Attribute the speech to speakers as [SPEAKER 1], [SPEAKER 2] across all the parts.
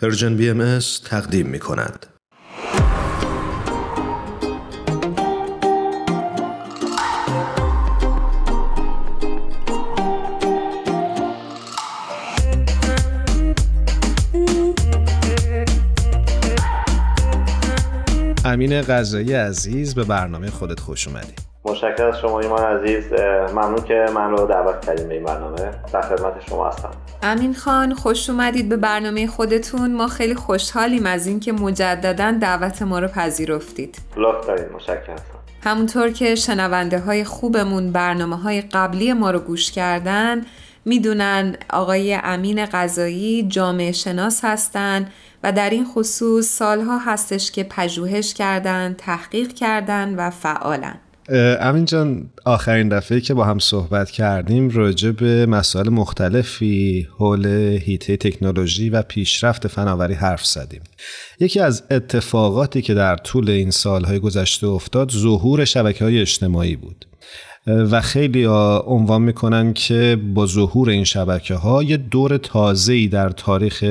[SPEAKER 1] پرژن بی ام تقدیم می کند.
[SPEAKER 2] امین غذایی عزیز به برنامه خودت خوش اومدی
[SPEAKER 3] مشکل از شما ایمان عزیز ممنون که من رو دعوت کردیم به این برنامه. در خدمت شما هستم.
[SPEAKER 4] امین خان خوش اومدید به برنامه خودتون. ما خیلی خوشحالیم از اینکه مجددا دعوت ما رو پذیرفتید.
[SPEAKER 3] لطف دارید مشکل هستم
[SPEAKER 4] همونطور که شنونده های خوبمون برنامه های قبلی ما رو گوش کردن می‌دونن آقای امین قضایی جامعه شناس هستند و در این خصوص سالها هستش که پژوهش کردن، تحقیق کردن و فعالن.
[SPEAKER 2] امین جان آخرین دفعه که با هم صحبت کردیم راجع به مسائل مختلفی حول هیته تکنولوژی و پیشرفت فناوری حرف زدیم. یکی از اتفاقاتی که در طول این سالهای گذشته افتاد ظهور شبکه های اجتماعی بود. و خیلی عنوان می‌کنن که با ظهور این شبکه ها یه دور تازه‌ای در تاریخ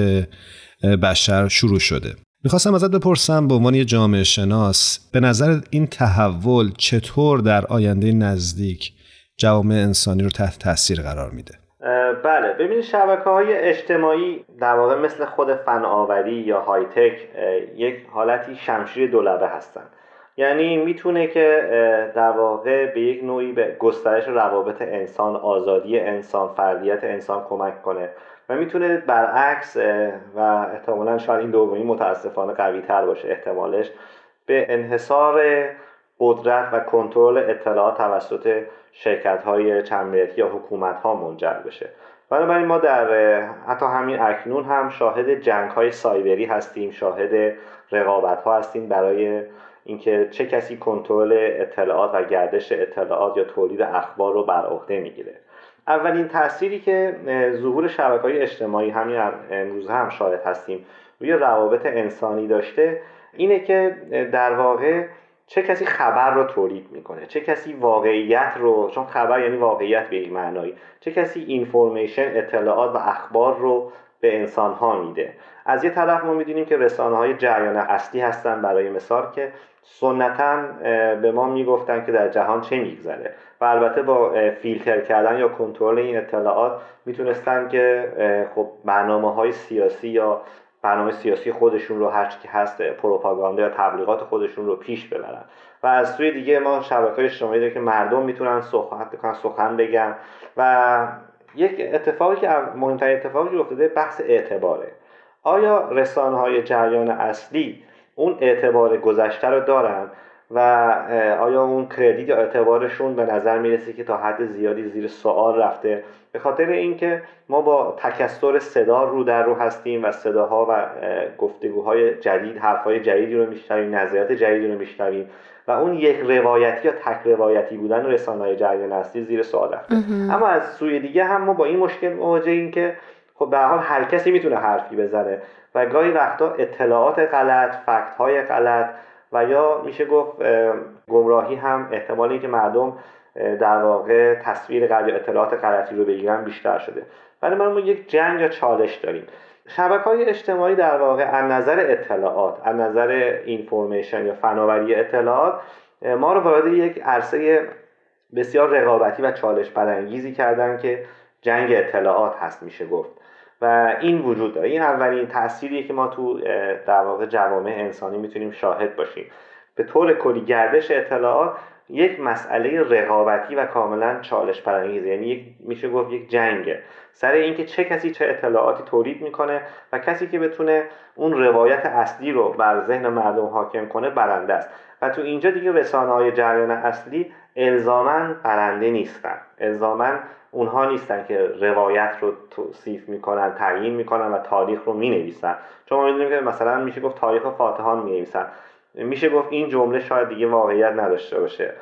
[SPEAKER 2] بشر شروع شده. می‌خواستم ازت بپرسم به عنوان یه جامعه شناس به نظر این تحول چطور در آینده نزدیک جوامع انسانی رو تحت تاثیر قرار میده؟
[SPEAKER 3] بله. ببینید شبکه های اجتماعی در واقع مثل خود فناوری یا های تک یک حالتی شمشیر دولبه هستند یعنی می‌تونه که در واقع به یک نوعی به گسترش روابط انسان آزادی انسان فردیت انسان کمک کنه و می‌تونه برعکس و احتمالا شاید این دومی متاسفانه قوی تر باشه احتمالش به انحصار قدرت و کنترل اطلاعات توسط شرکت های چند یا حکومت ها منجر بشه. بنابراین ما در حتی همین اکنون هم شاهد جنگ های سایبری هستیم شاهد رقابت ها هستیم برای اینکه چه کسی کنترل اطلاعات و گردش اطلاعات یا تولید اخبار رو بر عهده می‌گیره. اولین تأثیری که ظهور شبکه های اجتماعی همین امروز هم شاهد هستیم روی روابط انسانی داشته اینه که در واقع چه کسی خبر رو تولید می‌کنه چه کسی واقعیت رو چون خبر یعنی واقعیت به این معنایی چه کسی اینفورمیشن اطلاعات و اخبار رو به انسان ها میده. از یه طرف ما می‌دونیم که رسانه های جریان اصلی هستن برای مثال که سنتا به ما می‌گفتن که در جهان چه میگذره. و البته با فیلتر کردن یا کنترل این اطلاعات می‌تونستن که خب برنامه های سیاسی یا برنامه سیاسی خودشون رو هر که هست پروپاگاندا یا تبلیغات خودشون رو پیش ببرن. و از سوی دیگه ما شبکه های اجتماعی که مردم می‌تونن صحبت بکنن سخن بگن و یک اتفاقی که مهمترین اتفاقی که افتاده بحث اعتباره. آیا رسانه های جریان اصلی اون اعتبار گذشته رو دارن؟ و آیا اون کردیت یا اعتبارشون به نظر می‌رسه که تا حد زیادی زیر سوال رفته؟ به خاطر اینکه ما با تکستر صدا رو در رو هستیم و صداها و گفتگوهای جدید حرفهای جدیدی رو میشنویم نظریات جدیدی رو میشنویم و اون یک روایتی یا تک روایتی بودن رسانه‌های جریان اصلی زیر سوال رفته. اما از سوی دیگه هم ما با این مشکل مواجهیم که خب به حال هر کسی می‌تونه حرفی بزنه و گاهی وقتا اطلاعات غلط فکت های غلط و یا میشه گفت گمراهی هم احتمال اینکه مردم در واقع تصویر یا اطلاعات غلطی رو بگیرن بیشتر شده. ولی ما یک جنگ یا چالش داریم. شبکه های اجتماعی در واقع از نظر اطلاعات از نظر اینفورمیشن یا فناوری اطلاعات ما رو وارد یک عرصه بسیار رقابتی و چالش برانگیزی کردن که جنگ اطلاعات هست میشه گفت. و این وجود داره. این اولین تأثیریه که ما تو در واقع جوامع انسانی می‌تونیم شاهد باشیم. به طور کلی گردش اطلاعات یک مسئله رقابتی و کاملا چالش برانگیزه یعنی یک میشه گفت یک جنگه. سر اینکه چه کسی چه اطلاعاتی تولید می‌کنه و کسی که بتونه اون روایت اصلی رو بر ذهن مردم حاکم کنه برنده است. و تو اینجا دیگه رسانه های جریان اصلی الزاما برنده نیستن. الزاما اونها نیستن که روایت رو توصیف می‌کنن تعیین می‌کنن و تاریخ رو می‌نویسن. چون ما می‌دونیم که مثلا میشه گفت تاریخ فاتحان می‌نویسن. میشه گفت این جمله شاید دیگه واقعیت نداشته باشه.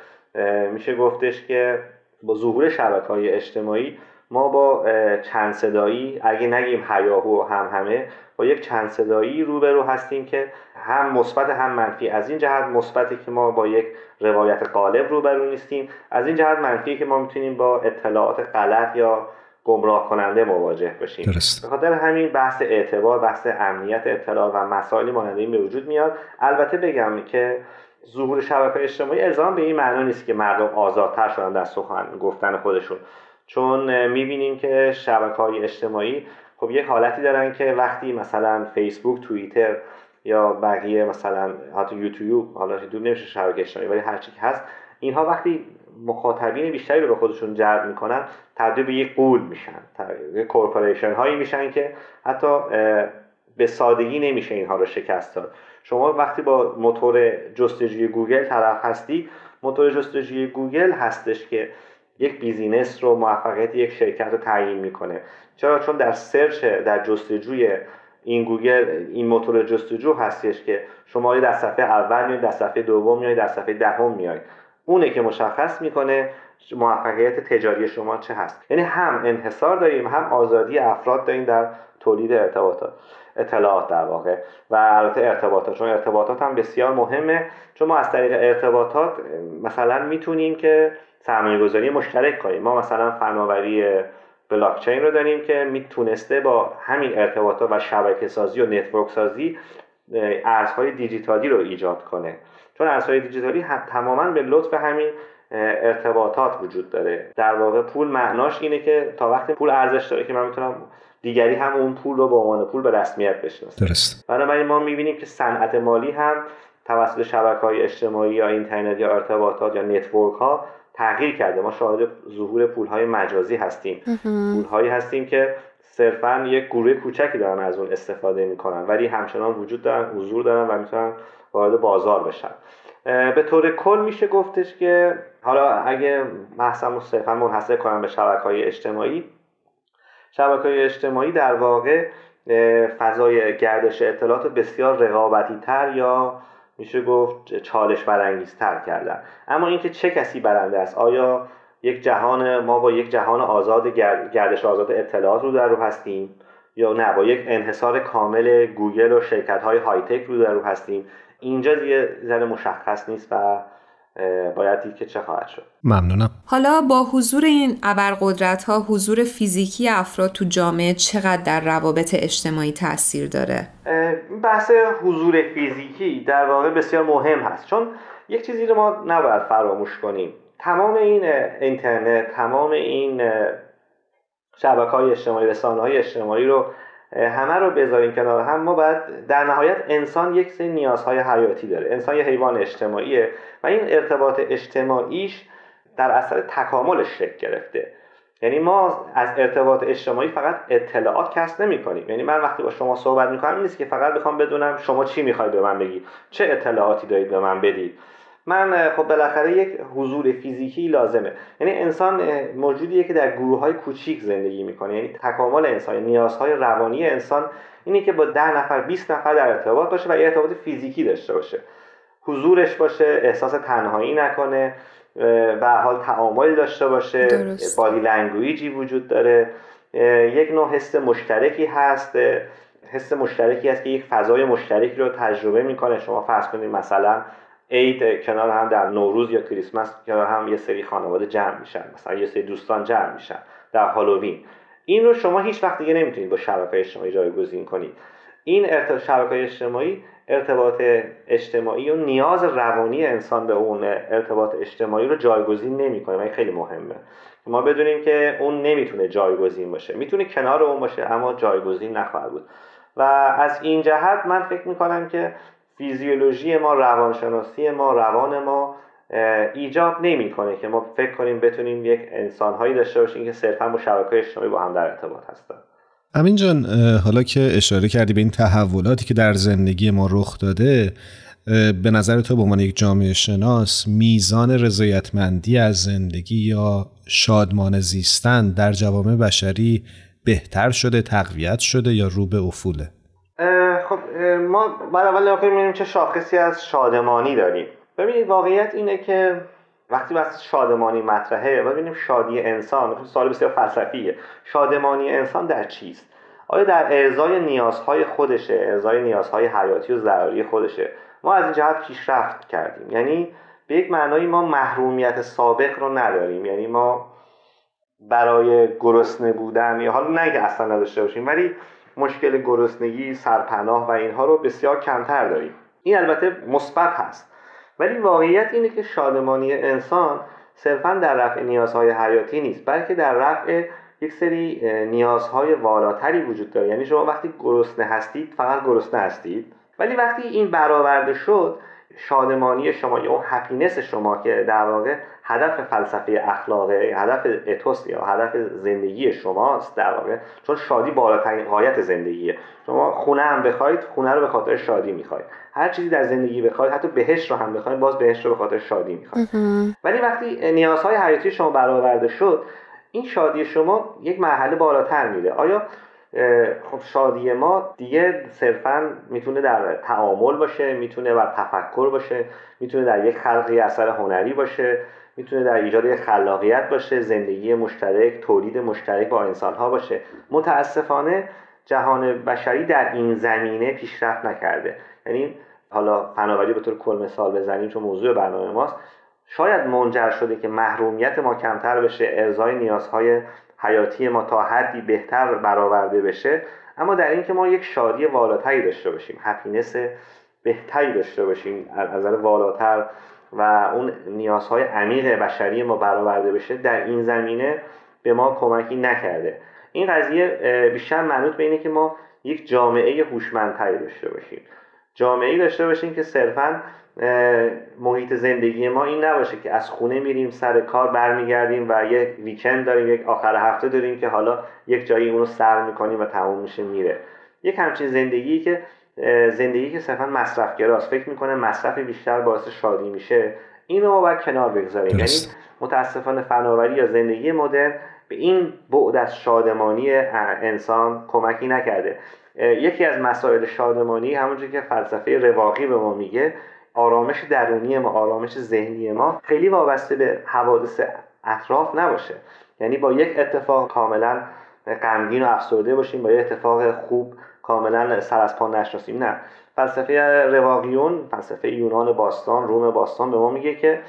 [SPEAKER 3] میشه گفتش که با ظهور شبکه های اجتماعی ما با چند صدایی اگه نگیم هیاهو و هم همه با یک چند صدایی روبرو هستیم که هم مثبت هم منفی. از این جهت مثبتی که ما با یک روایت قالب روبرو نیستیم. از این جهت منفی که ما می‌تونیم با اطلاعات غلط یا گمراه کننده مواجه بشیم.
[SPEAKER 2] درست.
[SPEAKER 3] به خاطر همین بحث اعتبار بحث امنیت اطلاع و مسائلی مانند این به وجود میاد. البته بگم که ظهور شبکه اجتماعی الزام به این معنا نیست که مردم آزادتر شدن در سخن گفتن خودشون. چون می‌بینیم که شبکه های اجتماعی خب یک حالتی دارن که وقتی مثلا فیسبوک توییتر یا بقیه مثلا حتی یوتیوب حالا دور نمیشه شبکه اجتماعی ولی هر چی که هست اینها وقتی مخاطبین بیشتری رو به خودشون جلب می‌کنن تبدیل به یک غول میشن. corporation هایی میشن که حتی به سادگی نمیشه اینها رو شکست داد. شما وقتی با موتور جستجوی گوگل طرف هستی موتور جستجوی گوگل هستش که یک business رو موفقیت یک شرکت رو تعیین می‌کنه. چرا؟ چون در سرچ در جستجوی این گوگل این موتور جستجو هستش که شما در صفحه اول میاید در صفحه دوم میاید در صفحه دهم میاید اونه که مشخص می‌کنه موفقیت تجاری شما چه هست. یعنی هم انحصار داریم هم آزادی افراد داریم در تولید ارتباطات اطلاعات در واقع. و البته ارتباطات چون ارتباطات هم بسیار مهمه. چون ما از طریق ارتباطات مثلا می‌تونیم که سرمایه گذاری مشترک کنیم. ما مثلا فناوری بلاکچین رو داریم که می‌تونسته با همین ارتباطات و شبکه سازی و network سازی ارزهای دیجیتالی رو ایجاد کنه. چون ارزهای دیجیتالی تماما به لطف همین ارتباطات وجود داره. در واقع پول معناش اینه که تا وقتی پول ارزش داره که من می‌تونم دیگری هم اون پول رو به عنوان پول به رسمیت بشناسه
[SPEAKER 2] درست.
[SPEAKER 3] بنابراین ما می‌بینیم که صنعت مالی هم توسط شبکه های اجتماعی یا اینترنت یا ارتباطات یا نتورک ها تغییر کرده. ما شاهد ظهور پول های مجازی هستیم. پول هایی هستیم که صرفا یک گروه کوچکی دارن از اون استفاده می‌کنن ولی همچنان وجود دارن حضور دارن و می‌تونن وارد بازار بشن. به طور کل میشه گفتش که حالا اگه رو صرفا منحصر کنم به شبکه های اجتماعی شبکه های اجتماعی در واقع فضای گردش اطلاعات بسیار رقابتی تر یا میشه گفت چالش برانگیزتر کردن. اما اینکه چه کسی برنده است آیا یک جهان ما با یک جهان آزاد گردش آزاد اطلاعات رو در رو هستیم. یا نه با یک انحصار کامل گوگل و شرکت های های تک رو در رو هستیم. اینجا دیگه ذره مشخص نیست و باید دید که چه خواهد شد.
[SPEAKER 2] ممنونم.
[SPEAKER 4] حالا با حضور این ابرقدرت ها حضور فیزیکی افراد تو جامعه چقدر در روابط اجتماعی تاثیر داره؟
[SPEAKER 3] بحث حضور فیزیکی در واقع بسیار مهم هست. چون یک چیزی رو ما نباید فراموش کنیم. تمام این اینترنت تمام این شبکه های اجتماعی رسانه های اجتماعی رو همه رو بذاریم کنار هم. ما باید در نهایت انسان یک سری نیازهای حیاتی داره. انسان یه حیوان اجتماعیه و این ارتباط اجتماعیش در اثر تکاملش شکل گرفته. یعنی ما از ارتباط اجتماعی فقط اطلاعات کسب نمی کنیم یعنی من وقتی با شما صحبت می کنم نیست که فقط بخوام بدونم شما چی می‌خواید به من بگید چه اطلاعاتی دارید به من بدید. من خب بالاخره یک حضور فیزیکی لازمه. یعنی انسان موجودیه که در گروه های کوچیک زندگی می‌کنه. یعنی تکامل انسان نیازهای روانی انسان اینه که با ده نفر 20 نفر در ارتباط باشه و یه ارتباط فیزیکی داشته باشه. حضورش باشه احساس تنهایی نکنه به حال تعامل داشته باشه
[SPEAKER 4] درست.
[SPEAKER 3] بادی لنگویجی وجود داره. یک نوع حس مشترکی هست حس مشترکی هست که یک فضای مشترکی رو تجربه می‌کنه. شما فرض کنید مثلا عید کنار هم در نوروز یا کریسمس کنار هم یه سری خانواده جمع میشن. مثلا یه سری دوستان جمع میشن در هالووین. این رو شما هیچ وقت دیگه نمی‌تونید با شبکه اجتماعی جایگزین کنید. این ارتباط شبکه اجتماعی ارتباط اجتماعی و نیاز روانی انسان به اون ارتباط اجتماعی رو جایگزین نمی‌کنه این خیلی مهمه. ما بدونیم که اون نمی‌تونه جایگزین باشه. می‌تونه کنار اون باشه اما جایگزین نخواهد بود. و از این جهت من فکر می‌کنم که فیزیولوژی ما روانشناسی ما روان ما ایجاب نمی‌کنه که ما فکر کنیم بتونیم یک انسانهایی داشته باشیم که صرفا با شبکه اجتماعی با هم در ارتباط هستن.
[SPEAKER 2] امین جان حالا که اشاره کردی به این تحولاتی که در زندگی ما رخ داده به نظر تو به عنوان یک جامعه شناس میزان رضایتمندی از زندگی یا شادمان زیستن در جوامع بشری بهتر شده تقویت شده یا رو به افوله؟
[SPEAKER 3] ما بعد اول نگاه کنیم چه شاخصی از شادمانی داریم. ببینید واقعیت اینه که وقتی بحث شادمانی مطرحه ببینیم شادی انسان سوال بسیار فلسفیه. شادمانی انسان در چیست؟ آیا در ارزای نیازهای خودشه ارزای نیازهای حیاتی و ضروری خودشه؟ ما از این جهت پیشرفت کردیم. یعنی به یک معنایی ما محرومیت سابق رو نداریم. یعنی ما برای گرسنه بودن یا حالا نه اصلا نداشته باشیم ولی مشکل گرسنگی سرپناه و اینها رو بسیار کمتر داریم. این البته مثبت هست. ولی واقعیت اینه که شادمانی انسان صرفا در رفع نیازهای حیاتی نیست بلکه در رفع یک سری نیازهای والاتری وجود داره. یعنی شما وقتی گرسنه هستید فقط گرسنه هستید. ولی وقتی این برآورده شد شادمانی شما یا اون هپینس شما که در واقع هدف فلسفه اخلاقه هدف اتوس یا هدف زندگی شماست در واقع چون شادی بالاترین غایت زندگیه. شما خونه هم بخواید خونه رو به خاطر شادی می‌خواید. هر چیزی در زندگی بخواید حتی بهش رو هم بخواید باز بهش رو به خاطر شادی می‌خواید. ولی وقتی نیازهای حیاتی شما برآورده شد این شادی شما یک مرحله بالاتر میره. آیا خب شادی ما دیگه صرفا می‌تونه در تعامل باشه می‌تونه در تفکر باشه می‌تونه در یک خلقی اثر هنری باشه می‌تونه در ایجاد یک خلاقیت باشه زندگی مشترک تولید مشترک با انسان ها باشه. متاسفانه جهان بشری در این زمینه پیشرفت نکرده. یعنی حالا فناوری به طور کل مثال بزنیم چون موضوع برنامه ماست. شاید منجر شده که محرومیت ما کمتر بشه ارزای نیازهای حیاتی ما تا حدی بهتر برآورده بشه. اما در اینکه ما یک شادی والاتری داشته باشیم هپینس بهتری داشته باشیم از نظر والاتر و اون نیازهای عمیق بشری ما برآورده بشه در این زمینه به ما کمکی نکرده. این قضیه بیشتر منوط به اینه که ما یک جامعه هوشمندتری داشته باشیم. جامعه داشته باشیم که صرفا محیط زندگی ما این نباشه که از خونه میریم سر کار برمیگردیم و یک ویکند داریم یک آخر هفته داریم که حالا یک جایی اونو سر می‌کنیم و تموم میشه میره. یک همچین زندگی که زندگی که صرفا مصرفگراست. فکر می‌کنه مصرف بیشتر باعث شادی میشه. اینو ما باید کنار بگذاریم. یعنی متاسفانه فناوری یا زندگی مدرن به این بعد از شادمانی انسان کمکی نکرده. یکی از مسائل شادمانی همونجور که فلسفه رواقی به ما میگه آرامش درونی ما آرامش ذهنی ما خیلی وابسته به حوادث اطراف نباشه. یعنی با یک اتفاق کاملا غمگین و افسرده باشیم با یک اتفاق خوب کاملا سر از پا نشناسیم. نه. فلسفه رواقیون فلسفه یونان باستان روم باستان به ما میگه که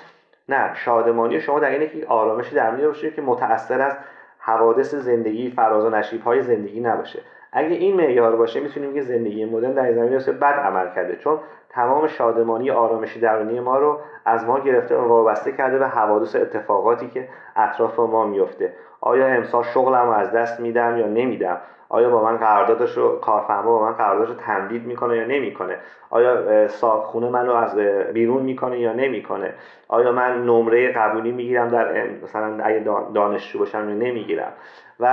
[SPEAKER 3] نه شادمانی شما در اینه که آرامش درونی باشه که متأثر از حوادث زندگی فراز و نشیب های زندگی نباشه. اگه این معیار باشه می‌تونیم که زندگی مدرن در زمینه بد عمل کرده. چون تمام شادمانی آرامش درونی ما رو از ما گرفته و وابسته کرده به حوادث اتفاقاتی که اطراف ما میفته آیا امسال شغلم از دست میدم یا نمیدم؟ آیا با من قراردادش رو کارفرما با من قراردادش رو تمدید می‌کنه یا نمی‌کنه؟ آیا خونه منو از بیرون می‌کنه یا نمی‌کنه؟ آیا من نمره قبولی می‌گیرم در مثلا اگه دانشجو باشم یا نمی‌گیرم؟ و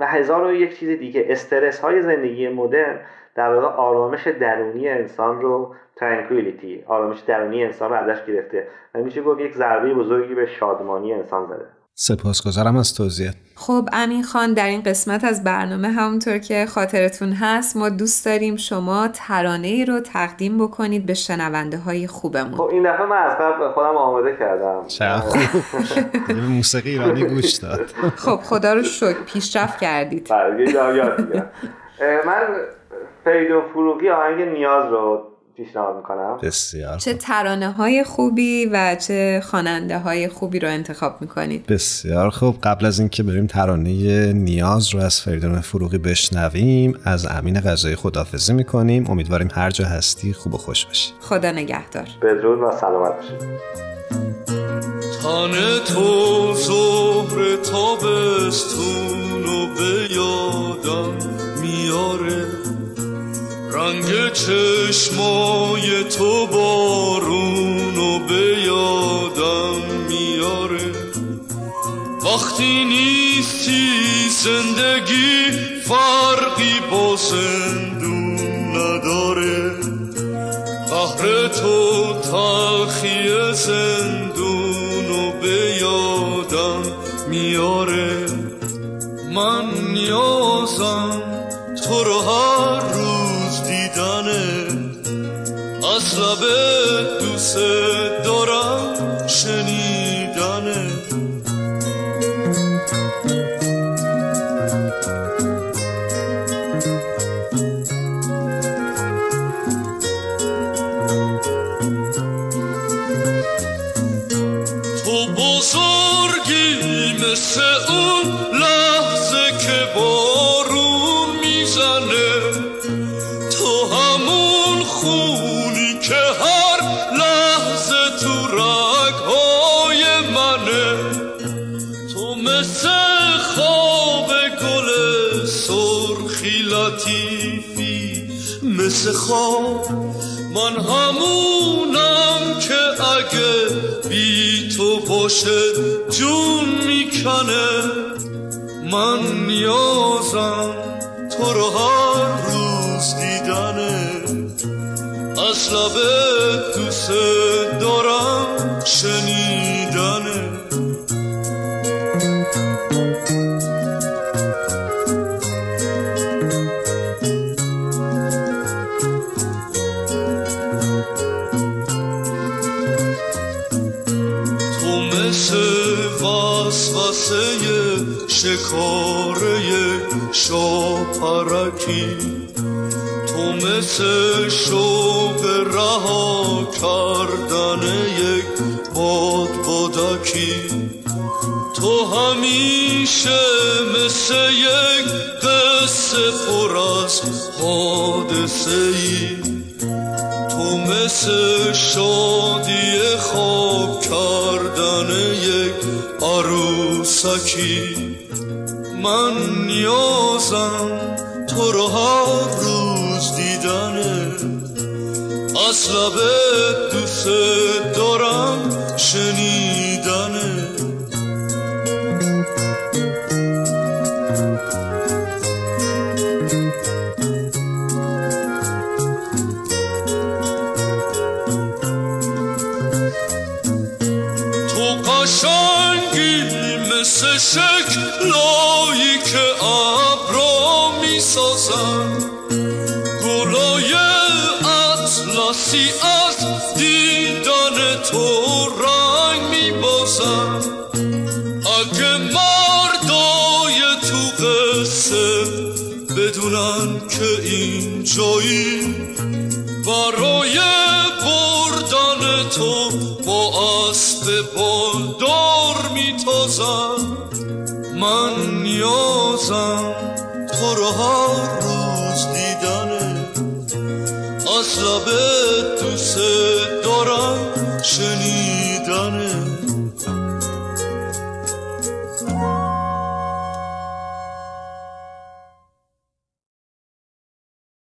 [SPEAKER 3] و هزار و یک چیز دیگه. استرس های زندگی مدرن در واقع آرامش درونی انسان رو ترانکویلیتی آرامش درونی انسان رو ازش گرفته و میشه گفت یک ضربه بزرگی به شادمانی انسان زده.
[SPEAKER 2] سپاسگزارم از توضیحت.
[SPEAKER 4] خب امین خان در این قسمت از برنامه همونطور که خاطرتون هست ما دوست داریم شما ترانه ای رو تقدیم بکنید به شنونده های خوبمون.
[SPEAKER 3] خب این دفعه من از قبل خودم آماده کردم.
[SPEAKER 2] خوب. موسیقی ایرانی گوش داد.
[SPEAKER 4] خب خدا رو شکر پیشرفت کردید.
[SPEAKER 3] بله یاد من فریدون فروغی آهنگ نیاز رو پیشنهاد می‌کنم.
[SPEAKER 2] بسیار
[SPEAKER 4] چه ترانه های خوبی و چه خواننده های خوبی رو انتخاب می‌کنید.
[SPEAKER 2] بسیار خوب. قبل از اینکه بریم ترانه نیاز رو از فریدون فروغی بشنویم از امین غذایی خدافزی می‌کنیم. امیدواریم هر جا هستی خوب و خوش باشی.
[SPEAKER 4] خدا نگهدار.
[SPEAKER 3] بدرود و سلامت باشید
[SPEAKER 5] تن تو زهر تابستون و به یادم میاره. رنگ چشمای تو بارون و به یادم میاره. وقتی نیستی زندگی فرقی با زندون نداره. قهر تو تلخی زندون و به یادم میاره. من نیازم تو رو هر از لب دوست مثل خواب من همونم که اگه بی تو باشه جون می‌کنه. من نیازم تو رو هر روز دیدنه. از لبه دوست دارم شنیدنه. مثل شوق رها کردن یک باد بادکی تو همیشه مثل یک قصه پر از حادثه ای تو مثل شادی خواب کردن یک عروسکی. من نیازم تو رو از لبه دوست دارم شنیدنه قصه بدونن که این جایی برای بردن تو با اسب بالدار میتازم. من نیازم تو رو هر روز دیدنه از لبه